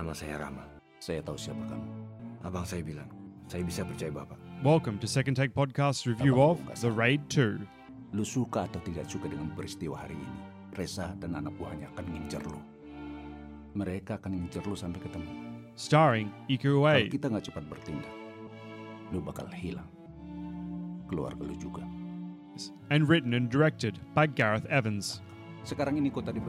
Nama saya Rama. Saya tahu siapa kamu. Abang saya bilang, saya bisa percaya Bapak. Welcome to Second Take Podcast's review of The Raid 2. Lu suka atau tidak suka dengan peristiwa hari ini, Reza dan anak buahnya akan ngincer lu. Mereka akan ngincer lu sampai ketemu. Starring Iko Kalau Uwais, kita nggak cepat bertindak, lu bakal hilang. Keluarga lu juga. and written and directed by Gareth Evans. Sekarang ini kota di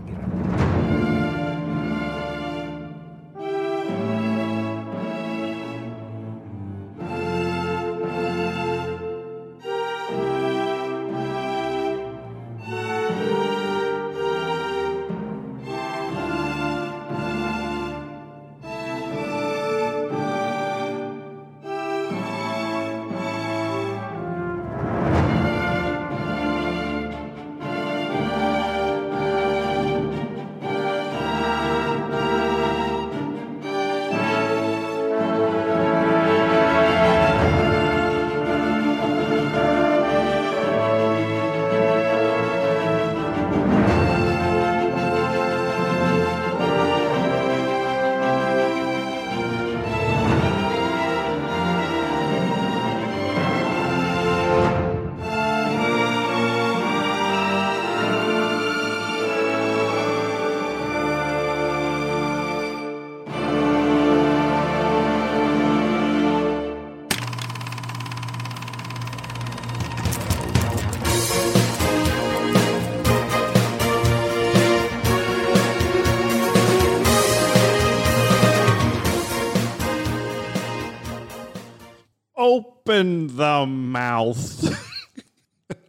Open the mouth.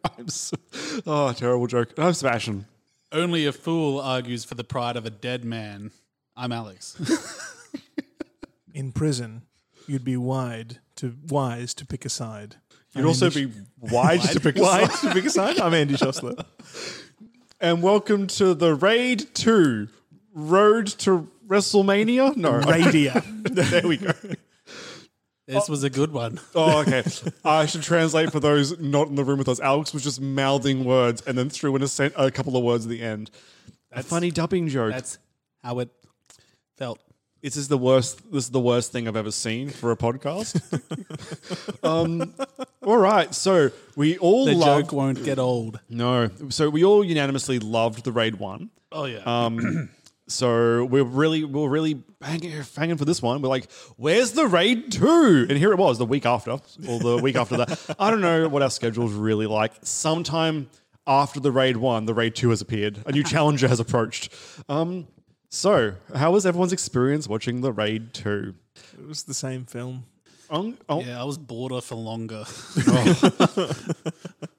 I'm so, oh, terrible joke. I'm Sebastian. Only a fool argues for the pride of a dead man. I'm Alex. in prison, you'd be wide to wise to pick a side. You'd also be wide to pick a wide side. to pick a side. I'm Andy Schossler. And welcome to The Raid 2 Road to WrestleMania? No. Radia. there we go. This was a good one. Oh, okay. I should translate for those not in the room with us. Alex was just mouthing words and then threw in a, sen- a couple of words at the end. A funny dubbing joke. That's how it felt. This is the worst. This is the worst thing I've ever seen for a podcast. um, all right, so we all The loved. joke won't get old. no, so we all unanimously loved the raid one. Oh yeah. Um, so we're really, we're really hanging, hanging for this one. We're like, "Where's the raid two? And here it was, the week after, or the week after that. I don't know what our schedule's really like. Sometime after the raid one, the raid two has appeared. A new challenger has approached. Um, so how was everyone's experience watching the raid two? It was the same film. Um, oh, yeah, I was border for longer.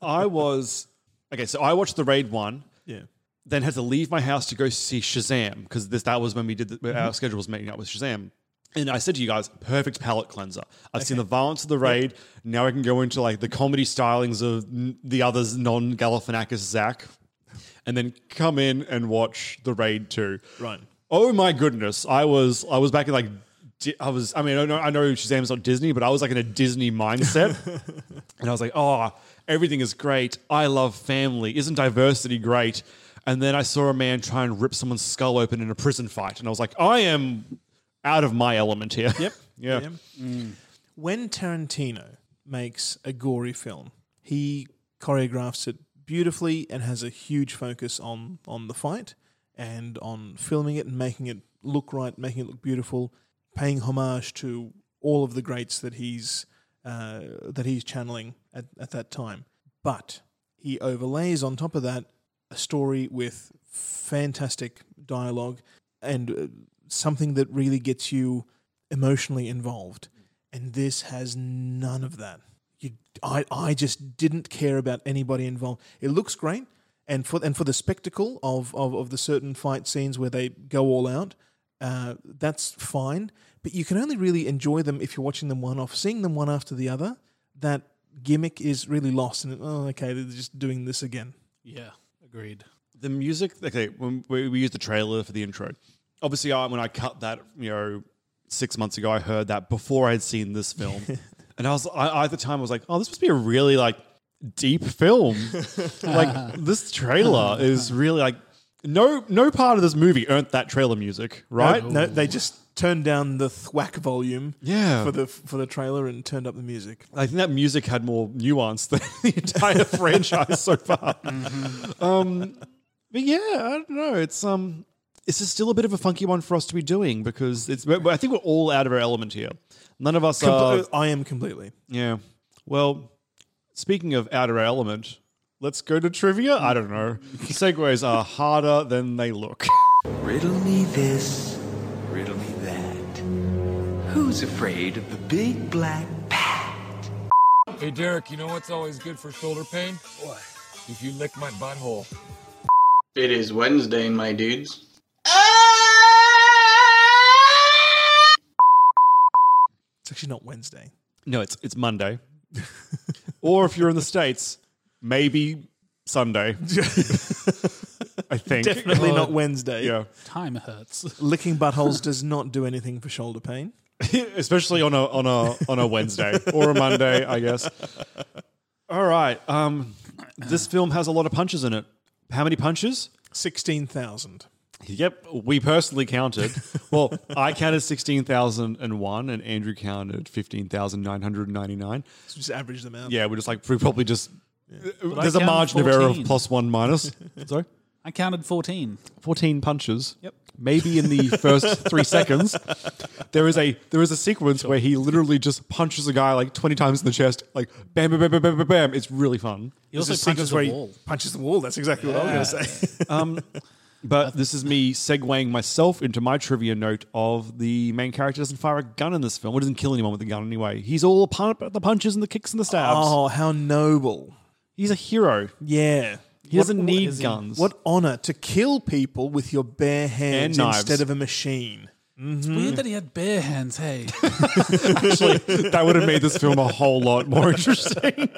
I was okay. So I watched the raid one. Yeah. Then had to leave my house to go see Shazam because this that was when we did the, mm-hmm. our schedule was meeting up with Shazam. And I said to you guys, perfect palate cleanser. I've seen the violence of the raid. Now I can go into like the comedy stylings of n- the others, non Galifianakis Zach, and then come in and watch the raid two. Right. Oh my goodness! I was I was back in like I was I mean I know I know Shazam's not Disney, but I was like in a Disney mindset, and I was like, oh, everything is great. I love family. Isn't diversity great? And then I saw a man try and rip someone's skull open in a prison fight, and I was like, I am out of my element here. Yep. yeah. When Tarantino makes a gory film, he choreographs it beautifully and has a huge focus on on the fight and on filming it and making it look right, making it look beautiful, paying homage to all of the greats that he's uh, that he's channeling at, at that time. But he overlays on top of that a story with fantastic dialogue and uh, something that really gets you emotionally involved. And this has none of that. You, I, I just didn't care about anybody involved. It looks great. and for and for the spectacle of of, of the certain fight scenes where they go all out, uh, that's fine. But you can only really enjoy them if you're watching them one off. Seeing them one after the other, that gimmick is really lost. And oh, okay, they're just doing this again. Yeah, agreed. the music okay when we, we used the trailer for the intro. Obviously I, when i cut that you know six months ago i heard that before i had seen this film. And i was I, I at the time was like oh this must be a really like deep film. Like this trailer is really like no no part of this movie earned that trailer music right No, they just turned down the thwack volume. Yeah. For the for the trailer and turned up the music. I think that music had more nuance than the entire franchise so far. Um, but yeah, I don't know. It's um, this is still a bit of a funky one for us to be doing because it's. I think we're all out of our element here. None of us are. Compl- I am completely. Yeah. Well, speaking of out of our element, let's go to trivia. I don't know. Segues are harder than they look. Riddle me this, riddle me that. Who's afraid of the big black bat? Hey, Derek, you know what's always good for shoulder pain? What? If you lick my butthole. It is Wednesday, my dudes. It's actually not Wednesday. No, it's it's Monday. or if you're in the states, maybe Sunday. I think Definitely not Wednesday. Yeah, Time hurts. Licking buttholes does not do anything for shoulder pain. especially on a on a on a Wednesday or a Monday, I guess. All right. Um, this film has a lot of punches in it. How many punches? Sixteen thousand. Yep, we personally counted. Well, I counted sixteen thousand and one, and Andrew counted fifteen thousand nine hundred ninety nine. So just average them out. Yeah, we're just like we probably just. There's a counted margin of error of 14. plus one minus. Sorry, I counted 14. fourteen punches. Yep. Maybe in the first three seconds, there is a there is a sequence where he literally just punches a guy like twenty times in the chest, like bam, bam, bam, bam, bam, bam, bam. It's really fun. He also There's a sequence punches where the he wall. Punches the wall. That's exactly what I was going to say. Um, but this is me segueing myself into my trivia note of the main character doesn't fire a gun in this film. Or doesn't kill anyone with a gun anyway. He's all about the punches and the kicks and the stabs. oh, how noble! He's a hero. Yeah. He doesn't What- need what- guns. What honor to kill people with your bare hands And knives. instead of a machine. It's weird that he had bare hands, hey. Actually, that would have made this film a whole lot more interesting.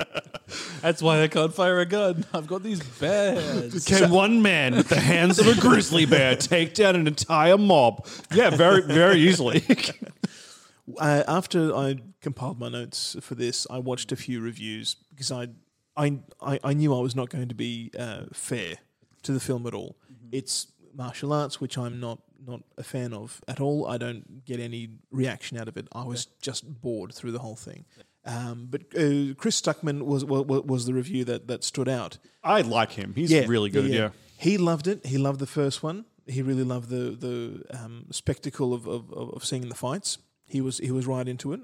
That's why I can't fire a gun. I've got these bare hands. Can one man with the hands of a grizzly bear take down an entire mob? Yeah, very, very easily. uh, after I compiled my notes for this, I watched a few reviews because I, I, I, I knew I was not going to be uh, fair to the film at all. It's martial arts, which I'm not not a fan of at all. I don't get any reaction out of it. I was just bored through the whole thing. Um, but uh, Chris Stuckman was, was was the review that that stood out. I like him. He's really good. Yeah. He loved it. He loved the first one. He really loved the the um, spectacle of, of, of of seeing the fights. He was he was right into it.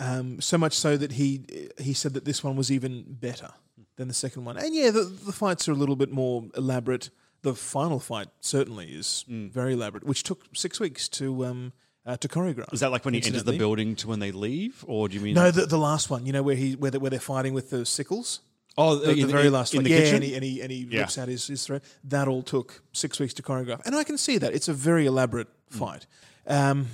Um, so much so that he he said that this one was even better than the second one. And yeah, the, the fights are a little bit more elaborate. The final fight certainly is Mm. very elaborate, which took six weeks to um, uh, to choreograph. Is that like when he enters the building to when they leave, or do you mean No, the, the last one. You know where he where, they, where they're fighting with the sickles. Oh, the, the very in- last in one. the yeah, kitchen? and he, and he, and he Yeah. rips out his, his throat. That all took six weeks to choreograph, and I can see that it's a very elaborate Hmm. fight. Um,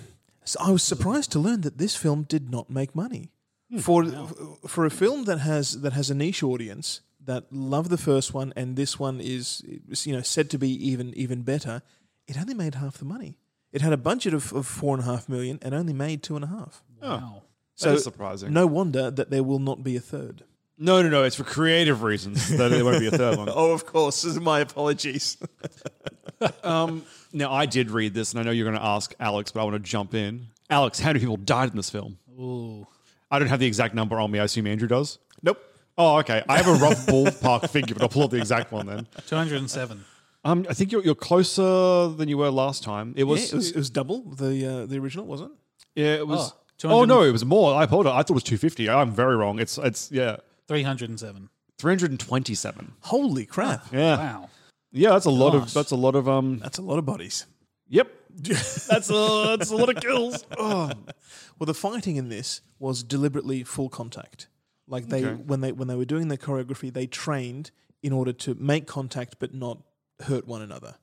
so I was surprised to learn that this film did not make money Hmm. for for a film that has that has a niche audience that love the first one, and this one is is, you know said to be even even better. It only made half the money. It had a budget of, of four and a half million and only made two and a half. Wow. That is surprising. No wonder that there will not be a third. No, no, no. It's for creative reasons that there won't be a third one. Oh, of course. My apologies. Um, now, I did read this, and I know you're going to ask Alex, but I want to jump in. Alex, how many people died in this film? Ooh. I don't have the exact number on me. I assume Andrew does. Nope. Oh, okay. I have a rough ballpark figure, but I'll pull up the exact one then. 207. Um, I think you're, you're closer than you were last time. It was. Yeah, it was it was double the uh, the original, wasn't it? yeah, it was. Oh, Oh, no, it was more. I apologize. I thought it was 250. I'm very wrong. It's it's yeah, 307. 327. Holy crap! Yeah, Wow. Yeah. That's a lot of that's a lot of um. That's a lot of bodies. Yep, that's a that's a lot of kills. Oh. Well, the fighting in this was deliberately full contact. Like they Okay. when they when they were doing their choreography, they trained in order to make contact but not hurt one another.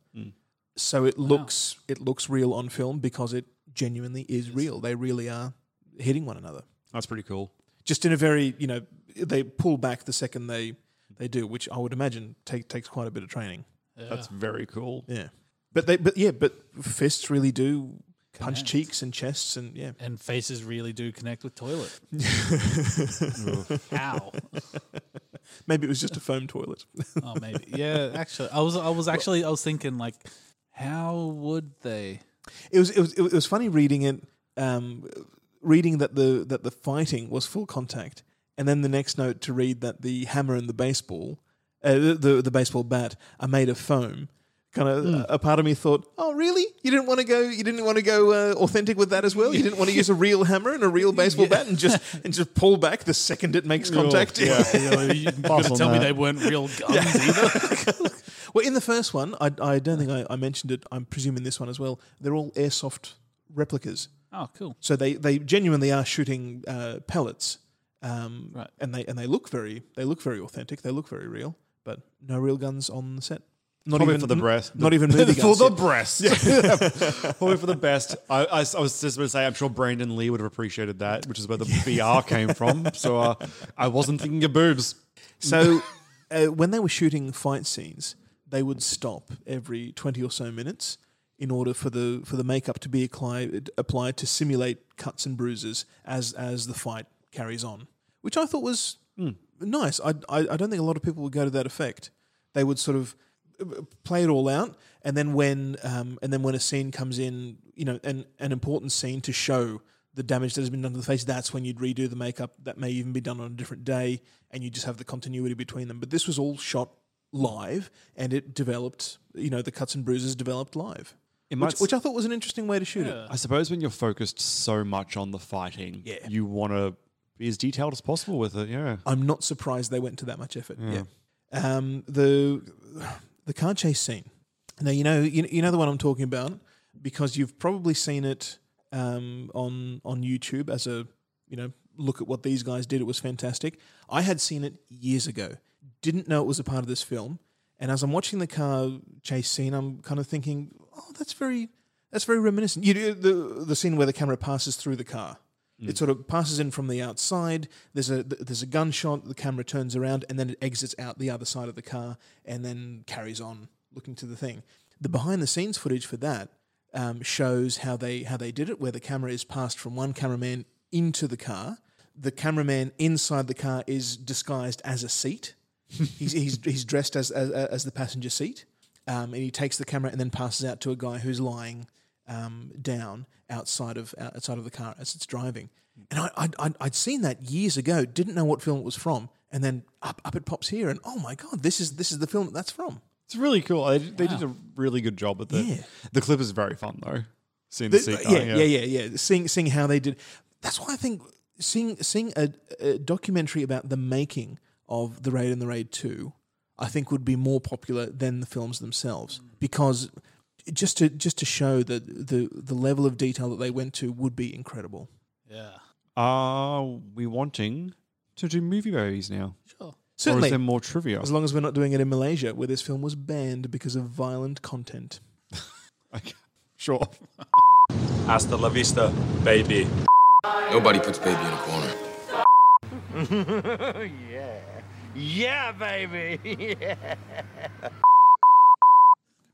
So it looks it looks real on film because it genuinely is real. They really are hitting one another. That's pretty cool. Just in a very you know they pull back the second they they do, which I would imagine take, takes quite a bit of training. That's very cool. Yeah, but they but yeah, but fists really do punch cheeks and chests and yeah. And faces really do connect with toilet. Ow. Maybe it was just a foam toilet. Oh, maybe. Yeah, actually, I was. I was actually. I was thinking like, how would they? It was it was it was funny reading it, um, reading that the that the fighting was full contact, and then the next note to read that the hammer and the baseball, uh, the, the the baseball bat are made of foam. Kind of a part of me thought, oh really? You didn't want to go? You didn't want to go uh, authentic with that as well? You didn't want to use a real hammer and a real baseball bat and just and just pull back the second it makes contact. You know, you gotta tell me they weren't real guns either. Well, in the first one, I, I don't think I, I mentioned it. I'm presuming this one as well. They're all airsoft replicas. Oh, cool. So they, they genuinely are shooting uh, pellets, um, Right. and they and they look very they look very authentic. They look very real, but no real guns on the set. Not Probably even for the breast. Not even movie for the yet. breast. Probably for the best. I, I, I was just going to say, I'm sure Brandon Lee would have appreciated that, which is where the VR came from. So uh, I wasn't thinking of boobs. So uh, when they were shooting fight scenes, they would stop every twenty or so minutes in order for the for the makeup to be applied applied to simulate cuts and bruises as as the fight carries on, which I thought was nice. I, I I don't think a lot of people would go to that effect. They would sort of uh, play it all out, and then when um, and then when a scene comes in, you know, an an important scene to show the damage that has been done to the face, that's when you'd redo the makeup. That may even be done on a different day, and you just have the continuity between them. But this was all shot live, and it developed. You know, the cuts and bruises developed live, which, might- which I thought was an interesting way to shoot it. I suppose when you're focused so much on the fighting, Yeah. you want to be as detailed as possible with it. Yeah. I'm not surprised they went to that much effort. Yeah. Um, the the car chase scene. Now you know you, you know the one I'm talking about because you've probably seen it um, on on YouTube as a you know look at what these guys did. It was fantastic. I had seen it years ago. Didn't know it was a part of this film. And as I'm watching the car chase scene, I'm kind of thinking, oh, that's very that's very reminiscent. You do the the scene where the camera passes through the car. It sort of passes in from the outside. There's a there's a gunshot. The camera turns around and then it exits out the other side of the car and then carries on looking to the thing. The behind the scenes footage for that um, shows how they how they did it, where the camera is passed from one cameraman into the car. The cameraman inside the car is disguised as a seat. he's, he's he's dressed as as, as the passenger seat, um, and he takes the camera and then passes out to a guy who's lying um, down outside of outside of the car as it's driving. And I, I'd, I'd, I'd seen that years ago, didn't know what film it was from, and then up, up it pops here, and oh my god, this is this is the film that that's from. It's really cool. They, they did a really good job with it. Yeah. The clip is very fun, though. Seeing the, The- seat yeah, car, yeah, yeah, yeah, Seeing seeing how they did. That's why I think seeing seeing a, a documentary about the making of the Raid and the Raid Two, I think would be more popular than the films themselves because just to just to show that the the level of detail that they went to would be incredible. Yeah. Are we wanting to do movie babies now? Sure. Certainly. Or Certainly, is there more trivia? as long as we're not doing it in Malaysia, where this film was banned because of violent content. Okay. Sure. Hasta la vista, baby. Nobody puts baby in a corner.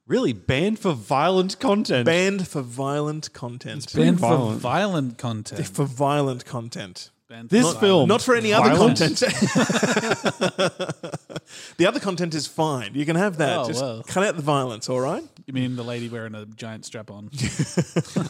Really? Banned for violent content? Banned for violent content. pretty Banned for violent. violent content. For violent content. Banned for This violent- film. Not for any other Violent? content. the other content is fine. You can have that. Oh, Just well. cut out the violence, all right? You mean the lady wearing a giant strap on?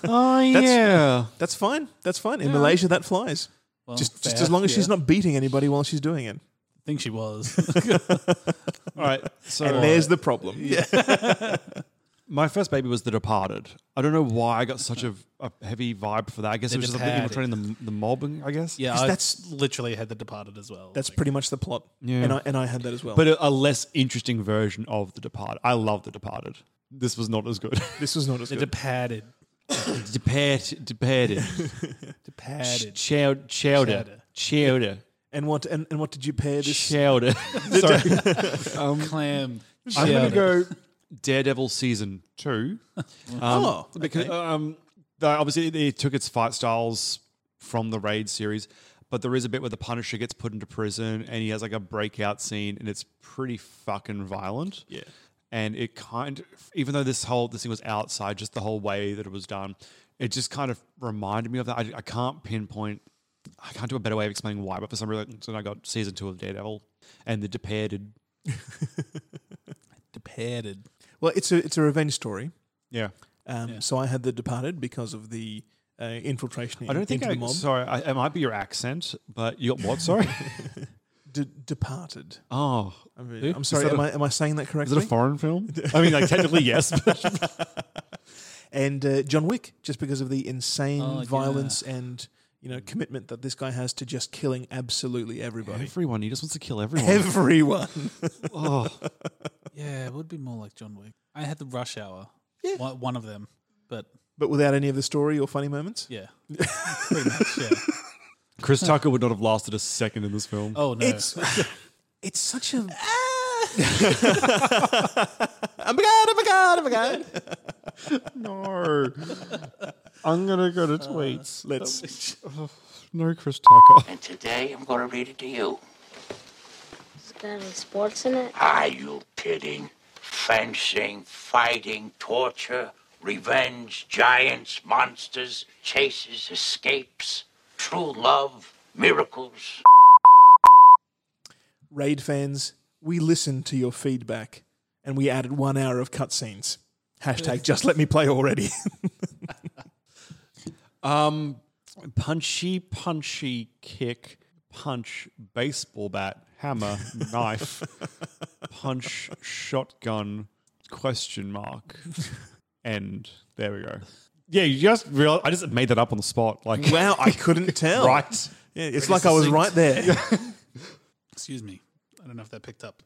Oh, yeah. That's fine. That's fine. In Malaysia, that flies. Well, just just fair, as long as she's not beating anybody while she's doing it. I think she was. All right. So and there's the problem. Yeah. my first baby was The Departed. I don't know why I got such a, a heavy vibe for that. I guess The it was just like Departed. infiltrating the, the mob, I guess. yeah, 'Cause I that's- literally had the Departed as well. That's Like, pretty much the plot. Yeah. And I and I had that as well. But a, a less interesting version of The Departed. I love The Departed. This was not as good. this was not as the good. Departed. Departed. Departed. Departed. Chowder. Chowder. Chowder. Chowder. And what and, and what did you pair this? Chowder. Sorry. um, Clam. I'm going to go Daredevil season two. Um, Oh, because okay. um, obviously they took its fight styles from the Raid series, but there is a bit where the Punisher gets put into prison and he has like a breakout scene, and it's pretty fucking violent. Yeah. and it kind, of, even though this whole this thing was outside, just the whole way that it was done, it just kind of reminded me of that. I, I can't pinpoint. I can't do a better way of explaining why, but for some reason, I got season two of Daredevil and the Departed. Departed. Well, it's a it's a revenge story. Yeah. Um, So I had The Departed because of the uh, infiltration. I don't think into I. the mob. Sorry, I, it might be your accent, but you got what? Sorry. De- departed. oh, I mean, I'm Is sorry. Am a- I am I saying that correctly? Is it a foreign film? I mean, like technically yes. And uh, John Wick, just because of the insane Oh, yeah. violence and you know commitment that this guy has to just killing absolutely everybody. everyone, he just wants to kill everyone. Everyone. oh, Yeah, it would be more like John Wick. I had the Rush Hour. Yeah. One, one of them, but but without any of the story or funny moments. yeah, pretty much. Yeah. Chris Tucker would not have lasted a second in this film. Oh no. It's it's such a. oh my god! Oh my god! Oh my god! no! I'm gonna go to uh, tweets. Let's. No, Chris Tucker. And today I'm going to read it to you. Is there any sports in it? Are you kidding? Fencing, fighting, torture, revenge, giants, monsters, chases, escapes, true love, miracles. Raid fans, we listened to your feedback and we added one hour of cutscenes. Hashtag just let me play already. Um, punchy, punchy kick, punch, baseball bat, hammer, knife, punch, shotgun, question mark, and there we go. Yeah, you just real. I just made that up on the spot. Like, wow, I couldn't tell. right? Yeah, it's like I was right there. Excuse me. I don't know if that picked up.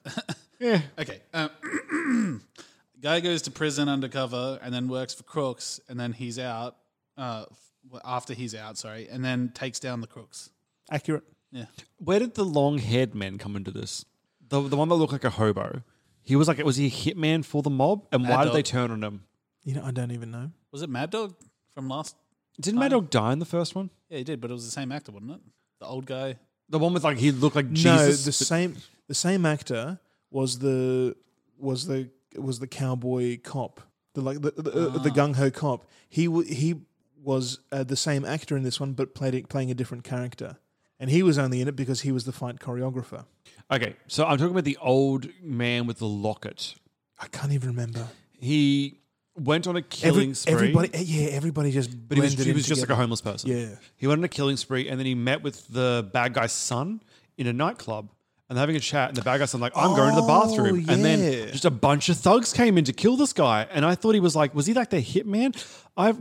Yeah. Okay. Um, guy goes to prison undercover and then works for crooks, and then he's out. Uh, f- after he's out, sorry, and then takes down the crooks. Accurate. Yeah. Where did the long-haired men come into this? The the one that looked like a hobo. He was like, was he a hitman for the mob? And Mad why Dog. did they turn on him? You know, I don't even know. Was it Mad Dog from last? Didn't Mad Dog die in the first one? Yeah, he did, but it was the same actor, wasn't it? The old guy. The one with like he looked like no, the same the same actor was the was the was the cowboy cop, the like the the, Ah. the gung ho cop. He w- he was uh, the same actor in this one, but played it, playing a different character, and he was only in it because he was the fight choreographer. Okay, so I'm talking about the old man with the locket. I can't even remember. He went on a killing Every, spree. everybody, yeah, everybody just. but he was, he was just like a homeless person. Yeah. He went on a killing spree and then he met with the bad guy's son in a nightclub and they're having a chat. And the bad guy's son like, I'm going to the bathroom. Oh, And then just a bunch of thugs came in to kill this guy. And I thought he was like, was he like the hitman? I've,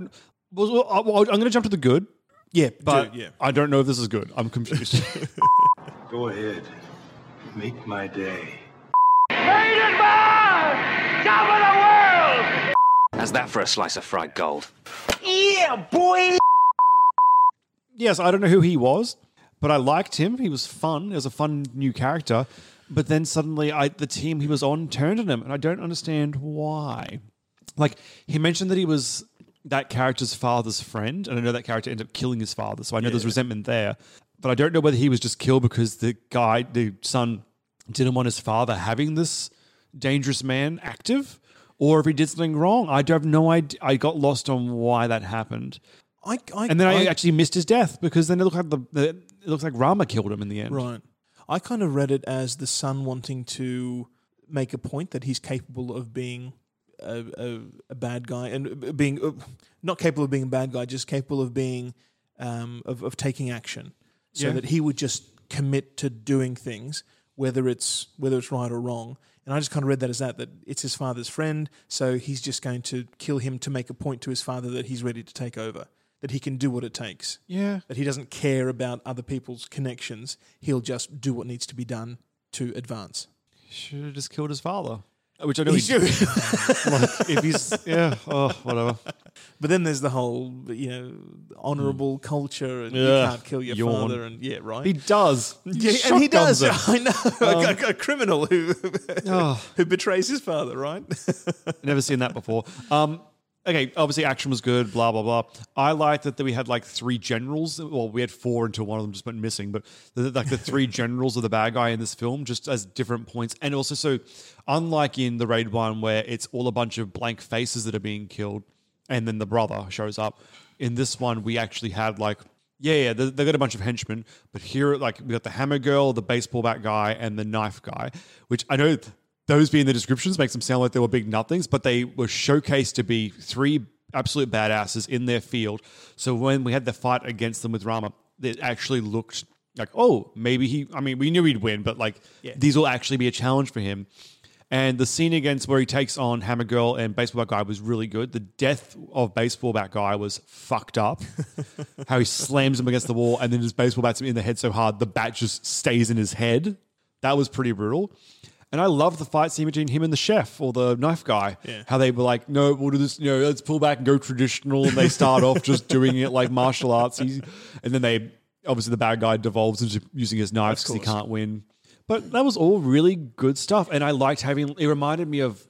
well, well, I- uh, well, I'm going to jump to the good. Yeah, But do- yeah. I don't know if this is good. I'm confused. Go ahead. Make my day. How's that for a slice of fried gold? Yeah, boy! yes, I don't know who he was, but I liked him. He was fun. He was a fun new character. But then suddenly, I the team he was on turned on him, and I don't understand why. Like he mentioned that he was that character's father's friend, and I know that character ended up killing his father, so I know there's resentment there. But I don't know whether he was just killed because the guy, the son, didn't want his father having this dangerous man active, or if he did something wrong. I have no idea. I got lost on why that happened. I, I, And then I, I- actually missed his death because then it looked like the, the it looks like Rama killed him in the end. Right. I kind of read it as the son wanting to make a point that he's capable of being a, a, a bad guy and being uh, not capable of being a bad guy, just capable of being um, of, of taking action, so Yeah. that he would just commit to doing things, whether it's whether it's right or wrong. And I just kind of read that as that that it's his father's friend, so he's just going to kill him to make a point to his father that he's ready to take over, that he can do what it takes Yeah. that he doesn't care about other people's connections. He'll just do what needs to be done to advance. Should have just killed his father. Which I know He he, should. like, if he's yeah, oh whatever. But then there's the whole, you know, honourable culture, and you can't kill your Yawn. father, and yeah, right. He does. Yeah, and he does. Shotguns I know Um, a, a criminal who Oh. who betrays his father, right? Never seen that before. Um, okay, obviously action was good. Blah blah blah. I liked that we had like three generals. Well, we had four until one of them just went missing. But the, like the three generals of the bad guy in this film, just as different points, and also so unlike in the raid one where it's all a bunch of blank faces that are being killed, and then the brother shows up. In this one, we actually had like. Yeah, yeah, they, they got a bunch of henchmen, but here, like, we got the hammer girl, the baseball bat guy, and the knife guy, which I know those being the descriptions makes them sound like they were big nothings, but they were showcased to be three absolute badasses in their field. So when we had the fight against them with Rama, it actually looked like, oh, maybe he. I mean, we knew he'd win, but like Yeah. these will actually be a challenge for him. And the scene against where he takes on Hammer Girl and Baseball Bat Guy was really good. The death of Baseball Bat Guy was fucked up. How he slams him against the wall and then just baseball bats him in the head so hard the bat just stays in his head. That was pretty brutal. And I love the fight scene between him and the chef or the knife guy. Yeah. How they were like, no, we'll do this, you know, let's pull back and go traditional. And they start off just doing it like martial arts. And then they, obviously, the bad guy devolves into using his knives because he can't win. But that was all really good stuff. And I liked having, it reminded me of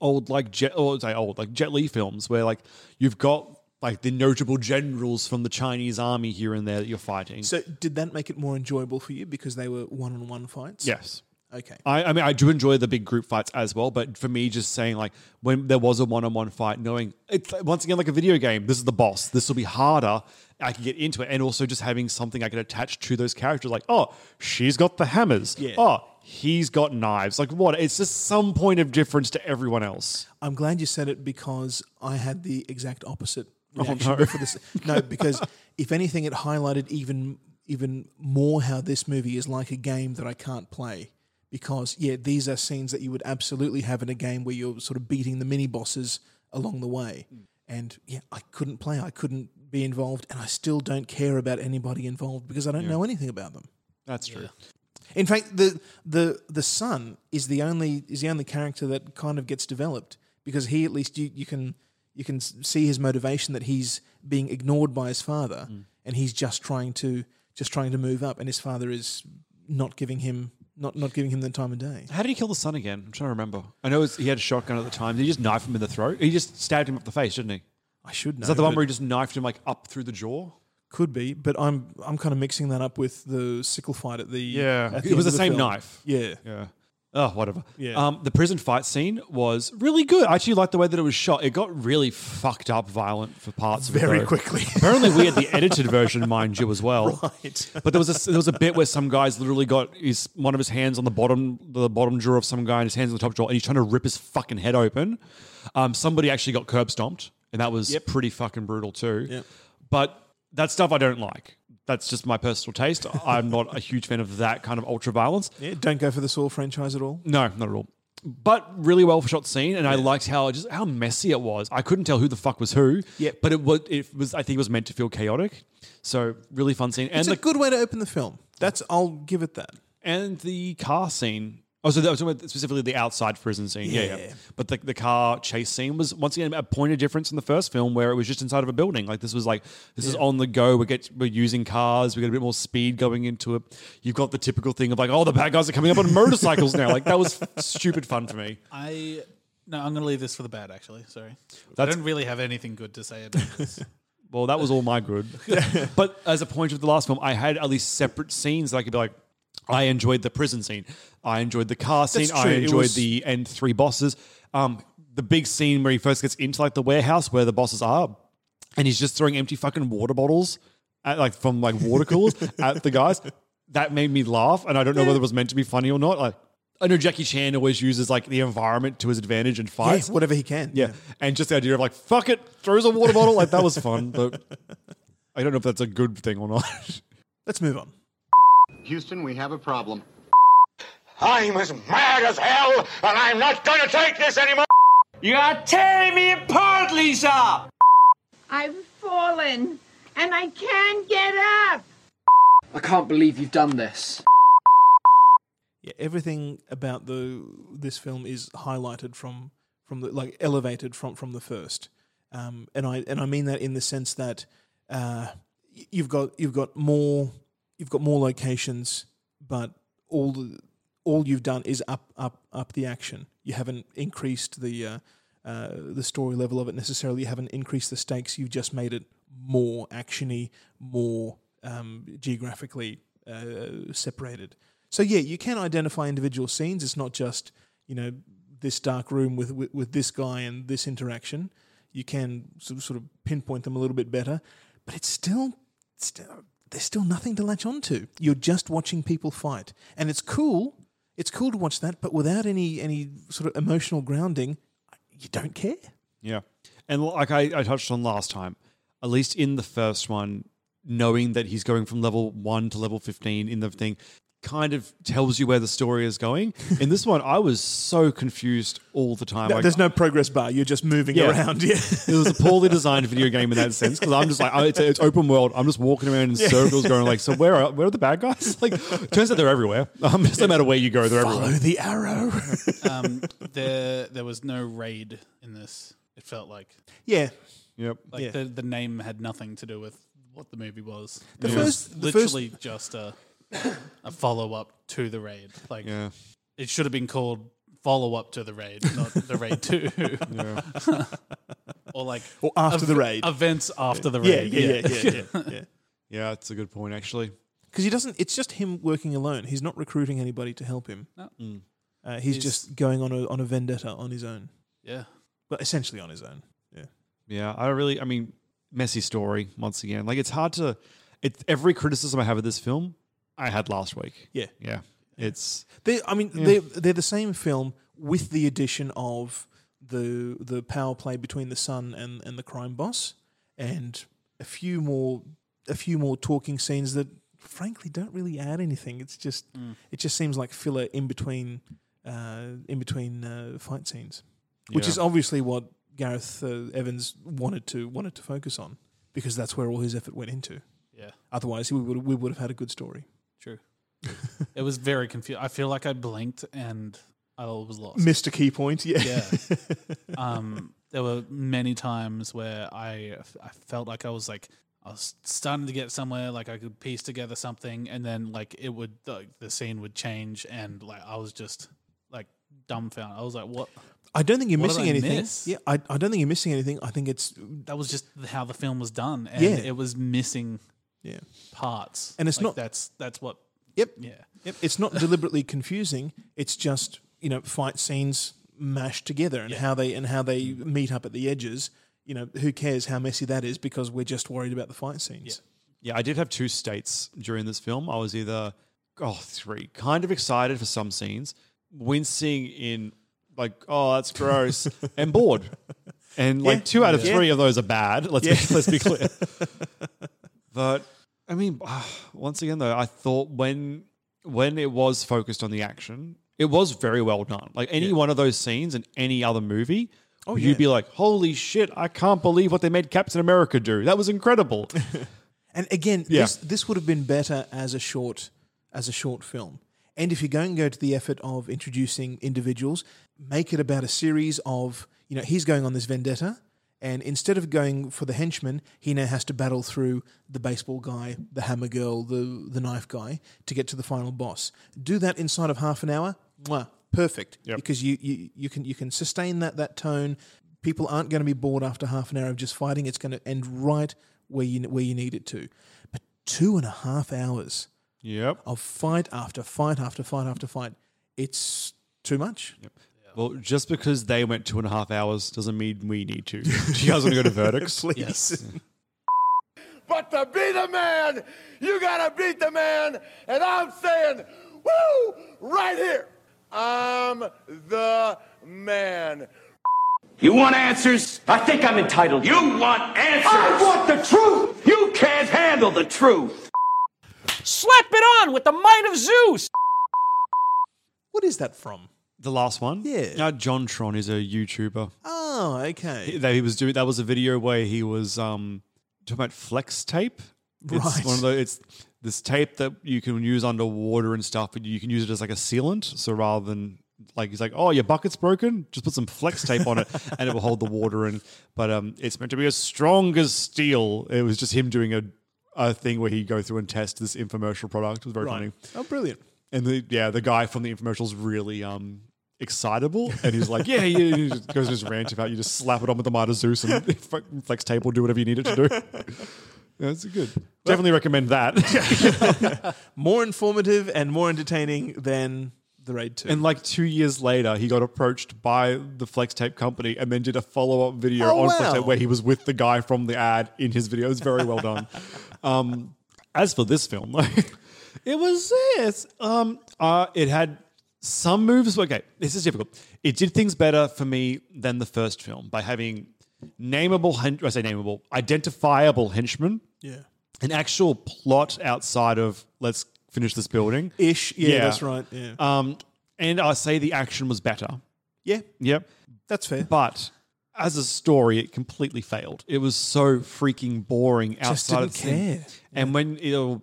old, like, Jet, or say old, like Jet Li films where like you've got like the notable generals from the Chinese army here and there that you're fighting. so, did that make it more enjoyable for you because they were one-on-one fights? Yes. Okay. I, I mean, I do enjoy the big group fights as well, but for me, just saying like when there was a one-on-one fight, knowing it's once again like a video game. This is the boss. This will be harder. I can get into it, and also just having something I can attach to those characters. Like, oh, she's got the hammers. Yeah. Oh, he's got knives. Like, what? It's just some point of difference to everyone else. I'm glad you said it because I had the exact opposite Oh, reaction no. for this. No, because if anything, it highlighted even even more how this movie is like a game that I can't play. Because yeah, these are scenes that you would absolutely have in a game where you're sort of beating the mini bosses along the way. Mm. And yeah, I couldn't play. I couldn't be involved, and I still don't care about anybody involved because I don't know anything about them. That's true. In fact, the the the son is the only is the only character that kind of gets developed because he at least you, you can you can see his motivation that he's being ignored by his father mm. and he's just trying to just trying to move up and his father is not giving him not not giving him the time of day. How did he kill the son again? I'm trying to remember. I know he had a shotgun at the time. Did he just knife him in the throat? He just stabbed him up the face, didn't he? I should know. Is that the one where he just knifed him like up through the jaw? Could be, but I'm I'm kind of mixing that up with the sickle fight at the Yeah, at it was end the same film. knife. Yeah, Yeah. Oh, whatever. Yeah. Um, the prison fight scene was really good. I actually liked the way that it was shot. It got really fucked up, violent for parts. of it, Very quickly. Apparently, we had the edited version, mind you, as well. Right. But there was a, there was a bit where some guys literally got his one of his hands on the bottom the bottom drawer of some guy and his hands on the top drawer, and he's trying to rip his fucking head open. Um, somebody actually got curb stomped, and that was Yep. pretty fucking brutal too. Yep. But that stuff I don't like. That's just my personal taste. I'm not a huge fan of that kind of ultra violence. yeah. Don't go for the Saw franchise at all. No, not at all. But really well shot scene, and I liked how just how messy it was. I couldn't tell who the fuck was who. Yeah, But it was it was I think it was meant to feel chaotic. So really fun scene, and it's the a good way to open the film. That's I'll give it that. and the car scene. Oh, so that was talking specifically the outside prison scene. Yeah, yeah. Yeah. But the, the car chase scene was once again a point of difference in the first film where it was just inside of a building. Like this was like this is on the go. We get we're using cars. We get a bit more speed going into it. You've got the typical thing of like, oh, the bad guys are coming up on motorcycles now. Like that was stupid fun for me. I no, I'm going to leave this for the bad. Actually, sorry. I don't really have anything good to say about this. Well, that was all my good. but as a point of the last film, I had at least separate scenes that I could be like, I enjoyed the prison scene. I enjoyed the car scene. I enjoyed was- the end three bosses. Um, the big scene where he first gets into like the warehouse where the bosses are, and he's just throwing empty fucking water bottles at like from like water coolers at the guys. That made me laugh, and I don't know whether it was meant to be funny or not. Like, I know Jackie Chan always uses like the environment to his advantage and fights. Yeah, whatever he can. Yeah. And just the idea of like, fuck it, throws a water bottle, like that was fun. But I don't know if that's a good thing or not. Let's move on. Houston, we have a problem. I'm as mad as hell, and I'm not gonna take this anymore! You are tearing me apart, Lisa! I've fallen and I can't get up. I can't believe you've done this. Yeah, everything about the this film is highlighted from from the like elevated from from the first. um, and I and I mean that in the sense that uh, you've got you've got more you've got more locations, but all the, all you've done is up up up the action. You haven't increased the uh, uh, the story level of it necessarily. You haven't increased the stakes. You've just made it more actiony, more um, geographically uh, separated. So yeah, you can identify individual scenes. It's not just you know this dark room with with, with this guy and this interaction. You can sort of, sort of pinpoint them a little bit better, but it's still still there's still nothing to latch onto. You're just watching people fight, and it's cool. It's cool to watch that, but without any any sort of emotional grounding, you don't care. Yeah. And like I, I touched on last time, at least in the first one, knowing that he's going from level one to level 15 in the thing kind of tells you where the story is going. In this one, I was so confused all the time. No, Like, there's no progress bar. You're just moving Yeah. around. Yeah. it was a poorly designed video game in that sense because I'm just like, oh, it's, it's open world. I'm just walking around in Yeah. circles, going like, so where are where are the bad guys? Like, turns out they're everywhere. Um, just no matter where you go, they're Follow everywhere. the arrow. um, there there was no raid in this. It felt like Yeah. Yep. like Yeah. the the name had nothing to do with what the movie was. The it first- was the first- literally just a a follow up to the raid. Like Yeah. it should have been called follow up to the raid, not the raid two. Yeah. or like Or after the raid. Events after the Yeah, raid. yeah, yeah, yeah, yeah, yeah. Yeah, it's a good point actually. Because he doesn't. It's just him working alone. He's not recruiting anybody to help him. No. Mm. Uh, he's, He's- just going on a on a vendetta on his own. Yeah. But essentially on his own. Yeah. Yeah, I really, I mean, messy story once again. Like it's hard to. It's every criticism I have of this film, I had last week. Yeah. Yeah, it's They, I mean, Yeah. they're, they're the same film with the addition of the the power play between the son and, and the crime boss, and a few more a few more talking scenes that, frankly, don't really add anything. It's just Mm. it just seems like filler in between uh, in between uh, fight scenes, which Yeah. is obviously what Gareth uh, Evans wanted to wanted to focus on because that's where all his effort went into. Yeah. Otherwise, we would we would have had a good story. True. it was very confusing. I feel like I blinked and I was lost. Missed a key point. Yeah. Yeah. um, there were many times where I I felt like I was like I was starting to get somewhere, like I could piece together something, and then like it would like the scene would change, and like I was just like dumbfounded. I was like, "What?" I don't think you're What missing anything. miss? Yeah, I, I don't think you're missing anything. I think it's That was just how the film was done, and Yeah. it was missing yeah, parts, And it's Like, not- That's that's what. Yep. Yeah. yep. It's not deliberately confusing. It's just you know fight scenes mashed together and how they and how they meet up at the edges. You know, who cares how messy that is because we're just worried about the fight scenes. Yeah, yeah I did have two states during this film. I was either, oh, three, kind of excited for some scenes, wincing in like, oh, that's gross, and bored. And like Yeah. two out of Yeah. three of those are bad. Let's Yeah. be, let's be clear. but I mean, once again though, I thought when when it was focused on the action, it was very well done. Like any one of those scenes in any other movie, Oh, you'd yeah. be like, holy shit, I can't believe what they made Captain America do. That was incredible. And again, Yeah. this this would have been better as a short as a short film. And if you're going to go to the effort of introducing individuals, make it about a series of you know he's going on this vendetta, and instead of going for the henchman, he now has to battle through the baseball guy, the hammer girl, the the knife guy to get to the final boss. Do that inside of half an hour. Mwah, perfect. Because you, you you can you can sustain that that tone. People aren't going to be bored after half an hour of just fighting. It's going to end right where you where you need it to. But two and a half hours Yep. of fight after fight after fight after fight, it's too much. Well, just because they went two and a half hours doesn't mean we need to. Do you guys want to go to verdicts? Please. Yes. But to be the man, you gotta beat the man. And I'm saying, woo, right here. I'm the man. You want answers? I think I'm entitled. You want answers? I want the truth. You can't handle the truth. Slap it on with the might of Zeus! What is that from? The last one? Yeah. Uh, JonTron is a YouTuber. Oh, okay. He, that he was doing that was a video where he was um talking about flex tape. It's Right. one of the it's this tape that you can use underwater and stuff, but you can use it as like a sealant. So rather than like he's like, oh, your bucket's broken. Just put some flex tape on it, and it will hold the water in. But um, it's meant to be as strong as steel. It was just him doing a a thing where he go through and test this infomercial product. It was very Right. funny. Oh, brilliant. And the yeah, the guy from the infomercials really um excitable, and he's like, yeah, yeah. He goes his rant about you just slap it on with the might of Zeus and flex tape will do whatever you need it to do. Yeah, it's good. Definitely recommend that. more informative and more entertaining than the Raid 2. And like two years later, he got approached by the Flex Tape company and then did a follow up video Oh, on Flex. Tape where he was with the guy from the ad in his video. It was very well done. um, as for this film, like, it was this. Um, uh, it had some moves. Okay, this is difficult. It did things better for me than the first film by having nameable, I say nameable, identifiable henchmen yeah. an actual plot outside of let's finish this building Ish. Yeah, that's right. Yeah. um and i say the action was better Yeah. yep That's fair. but as a story it completely failed it was so freaking boring outside of didn't the thing. care. and when you know,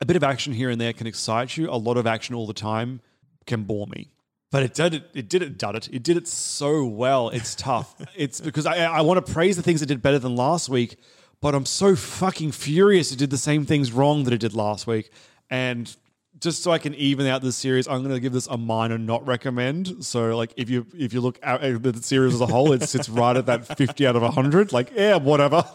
a bit of action here and there can excite you a lot of action all the time can bore me but it did it. It did it. Done it. It did it so well. It's tough. it's because I I want to praise the things it did better than last week, but I'm so fucking furious it did the same things wrong that it did last week. And just so I can even out this series, I'm going to give this a minor not recommend. So like if you if you look at the series as a whole, it sits right at that 50 out of 100. Like yeah, whatever.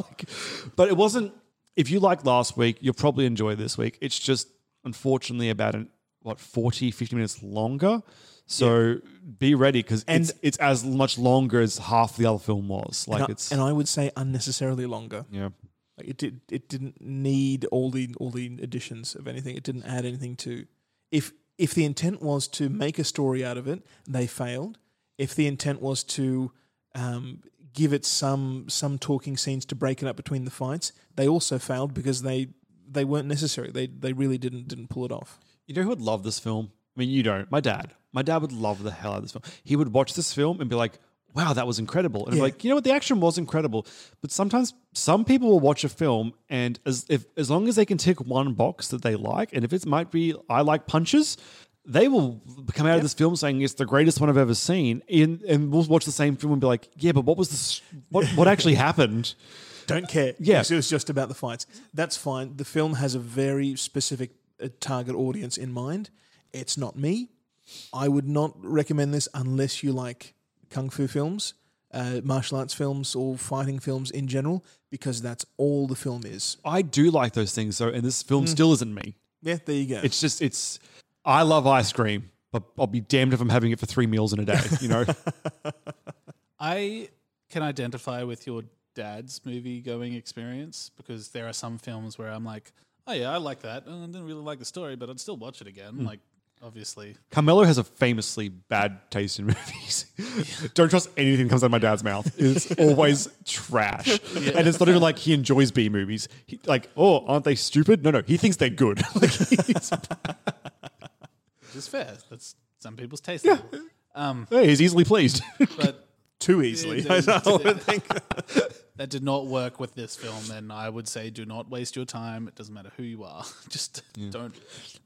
But it wasn't. If you like last week, you'll probably enjoy this week. It's just unfortunately about an what 40 50 minutes longer. So be ready because And- it's it's as much longer as half the other film was. Like and, I, it's and I would say unnecessarily longer. yeah. Like it did. It didn't need all the all the additions of anything. It didn't add anything to. If if the intent was to make a story out of it, they failed. If the intent was to um, give it some some talking scenes to break it up between the fights, they also failed because they they weren't necessary. They they really didn't didn't pull it off. You know who would love this film? I mean, you don't. My dad. My dad would love the hell out of this film. He would watch this film and be like, wow, that was incredible. And Yeah. like, you know what? The action was incredible. But sometimes some people will watch a film and as if as long as they can tick one box that they like, and if it might be I like punches, they will come out of this film saying it's the greatest one I've ever seen. And, and we'll watch the same film and be like, yeah, but what was this what what actually happened? Don't care. Yeah. It was just about the fights. That's fine. The film has a very specific uh, target audience in mind. It's not me. I would not recommend this unless you like kung fu films, uh, martial arts films, or fighting films in general, because that's all the film is. I do like those things though, and this film Mm. still isn't me. Yeah, there you go. It's just it's I love ice cream, but I'll be damned if I'm having it for three meals in a day. You know, I can identify with your dad's movie going experience because there are some films where I'm like, oh yeah, I like that. Uh, I didn't really like the story, but I'd still watch it again. Hmm. Like, obviously, Carmelo has a famously bad taste in movies. Don't trust anything that comes out of my dad's mouth. It's always trash, and it's not even like he enjoys B movies. He, like, oh, aren't they stupid? No, no, he thinks they're good. like, he's, which is fair. That's some people's taste. level. Um, hey, he's easily pleased. but Too easily. I it- would think. That did not work with this film, then I would say do not waste your time. It doesn't matter who you are. Just don't, don't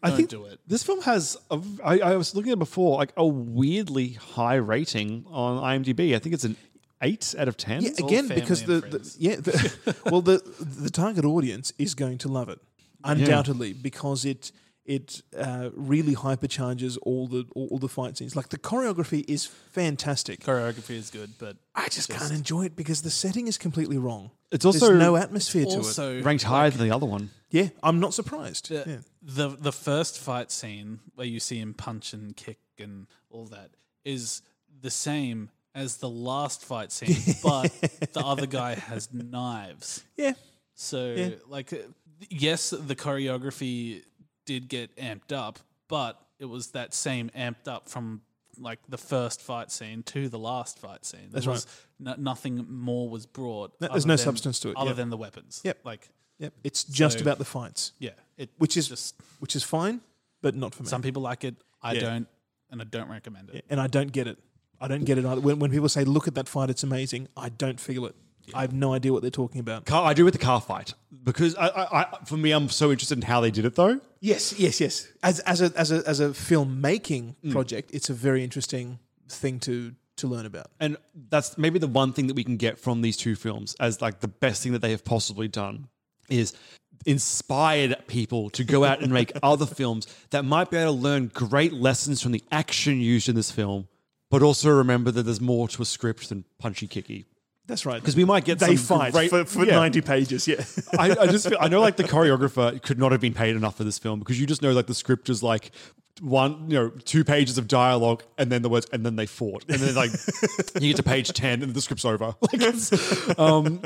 I think do it. This film has, a, I, I was looking at it before, like a weirdly high rating on IMDb. I think it's an eight out of ten. Yeah, again, because the, the yeah, the, well, the the target audience is going to love it undoubtedly because it it uh, really hypercharges all the all, all the fight scenes. Like the choreography is fantastic. Choreography is good, but I just, can't enjoy it because the setting is completely wrong. It's There's also no atmosphere to also it. ranked higher than the other one. Yeah, I'm not surprised. The, Yeah. the the first fight scene where you see him punch and kick and all that is the same as the last fight scene, but the other guy has knives. Yeah. So Yeah. like uh, yes, the choreography did get amped up, but it was that same amped up from like the first fight scene to the last fight scene. There That's was no, nothing more was brought. No- there's no than- substance to it, other yep. than the weapons. Yep. Like Yep. It's just So- about the fights. Yeah, it which is just which is fine, but not for me. some people like it. I Yeah. don't, and I don't recommend it. and I don't get it. I don't get it either. When, when people say, "Look at that fight, it's amazing," I don't feel it. I have no idea what they're talking about. Car, I do with the car fight because I, I, I, for me, I'm so interested in how they did it though. Yes, yes, yes. As as a as a as a filmmaking Mm. project, it's a very interesting thing to to learn about. And that's maybe the one thing that we can get from these two films as like the best thing that they have possibly done is inspired people to go out and make other films that might be able to learn great lessons from the action used in this film, but also remember that there's more to a script than punchy kicky. That's right. Because we might get they some fight great- for, for yeah. 90 pages. Yeah. I, I just feel, I know like the choreographer could not have been paid enough for this film because you just know like the script is like one you know two pages of dialogue and then the words and then they fought and then like you get to page 10 and the script's over like um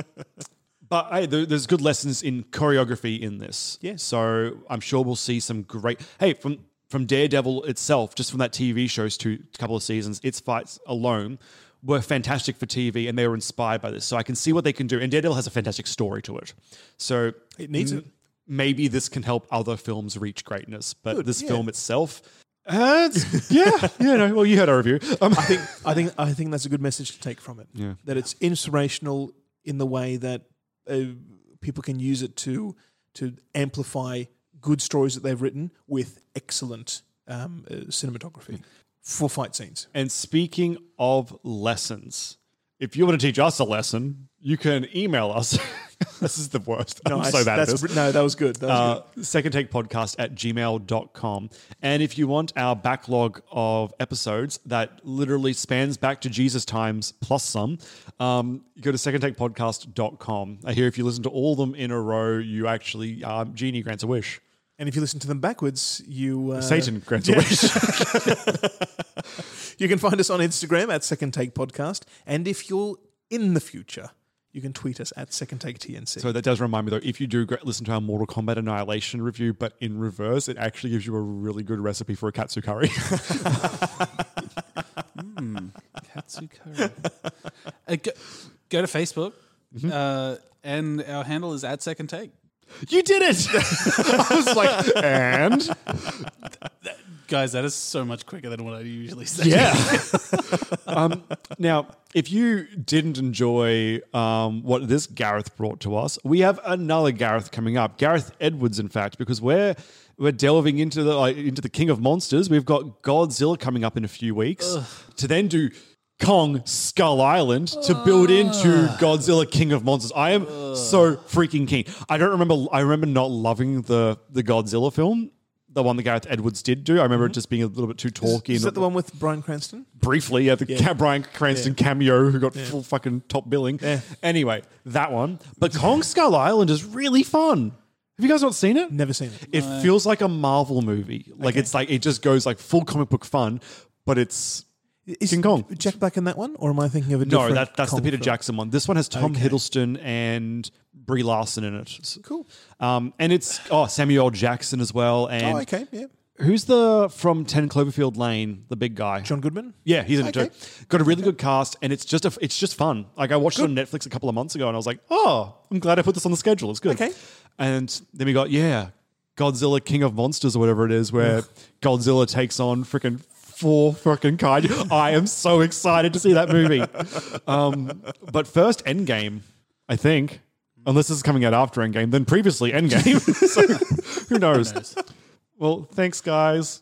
but hey, there, there's good lessons in choreography in this Yeah. so i'm sure we'll see some great hey from from daredevil itself just from that tv show's two couple of seasons its fights alone were fantastic for TV and they were inspired by this. So I can see what they can do. And Daredevil has a fantastic story to it. So It needs it. Maybe this can help other films reach greatness. But Good, this yeah. film itself, uh, it's- yeah, yeah, no, well, you had a review. Um, I think I think I think that's a good message to take from it. Yeah. That it's inspirational in the way that uh, people can use it to to amplify good stories that they've written with excellent um, uh, cinematography for fight scenes. And speaking of lessons, if you want to teach us a lesson, you can email us. this is the worst. I'm Nice. so bad at this. no, that was good. That was uh, Second Take Podcast at gmail.com. And if you want our backlog of episodes that literally spans back to Jesus times plus some, um, you go to secondtakepodcast.com. I hear if you listen to all of them in a row, you actually, um, Genie grants a wish. And if you listen to them backwards, you uh, Satan grants a you can find us on Instagram at Second Take Podcast, and if you're in the future, you can tweet us at Second Take TNC. So that does remind me though, if you do listen to our Mortal Kombat Annihilation review, but in reverse, it actually gives you a really good recipe for a katsu curry. Hmm, katsu curry. Uh, go, go to Facebook, uh, and our handle is at Second Take. You did it! I was like, and guys, that is so much quicker than what I usually say. Yeah. um, now, if you didn't enjoy um, what this Gareth brought to us, we have another Gareth coming up. Gareth Edwards, in fact, because we're we're delving into the like, into the King of Monsters. We've got Godzilla coming up in a few weeks to then do. Kong Skull Island to build into ah. Godzilla King of Monsters. I am so freaking keen. I don't remember I remember not loving the the Godzilla film, the one that Gareth Edwards did do. I remember it mm-hmm. just being a little bit too talky. is and that the one with Bryan Cranston? briefly yeah, the. Ca- Bryan Cranston cameo who got full fucking top billing. Anyway, that one. But Kong Skull Island is really fun. Have you guys not seen it? Never seen it. It feels like a Marvel movie. Like it's like it just goes like full comic book fun, but it's Is King Kong. Jack Black in that one, or am I thinking of a No, different? that, that's the Peter film? Jackson one. This one has Tom Okay. Hiddleston and Brie Larson in it. Cool. Um, and it's oh Samuel Jackson as well. And oh, okay, yeah. Who's the from Ten Cloverfield Lane? The big guy, John Goodman. Yeah, he's in it too. Got a really good cast, and it's just a, it's just fun. Like I watched it on Netflix a couple of months ago, and I was like, oh, I'm glad I put this on the schedule. It's good. Okay. And then we got yeah, Godzilla King of Monsters or whatever it is, where Godzilla takes on freaking four fucking kaiju. I am so excited to see that movie. Um, but first, Endgame, I think. Unless this is coming out after Endgame, then previously Endgame. so who knows? Well, thanks, guys.